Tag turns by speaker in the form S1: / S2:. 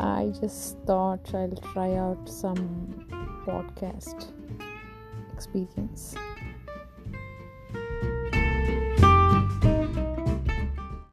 S1: I just thought I'll try out some podcast experience.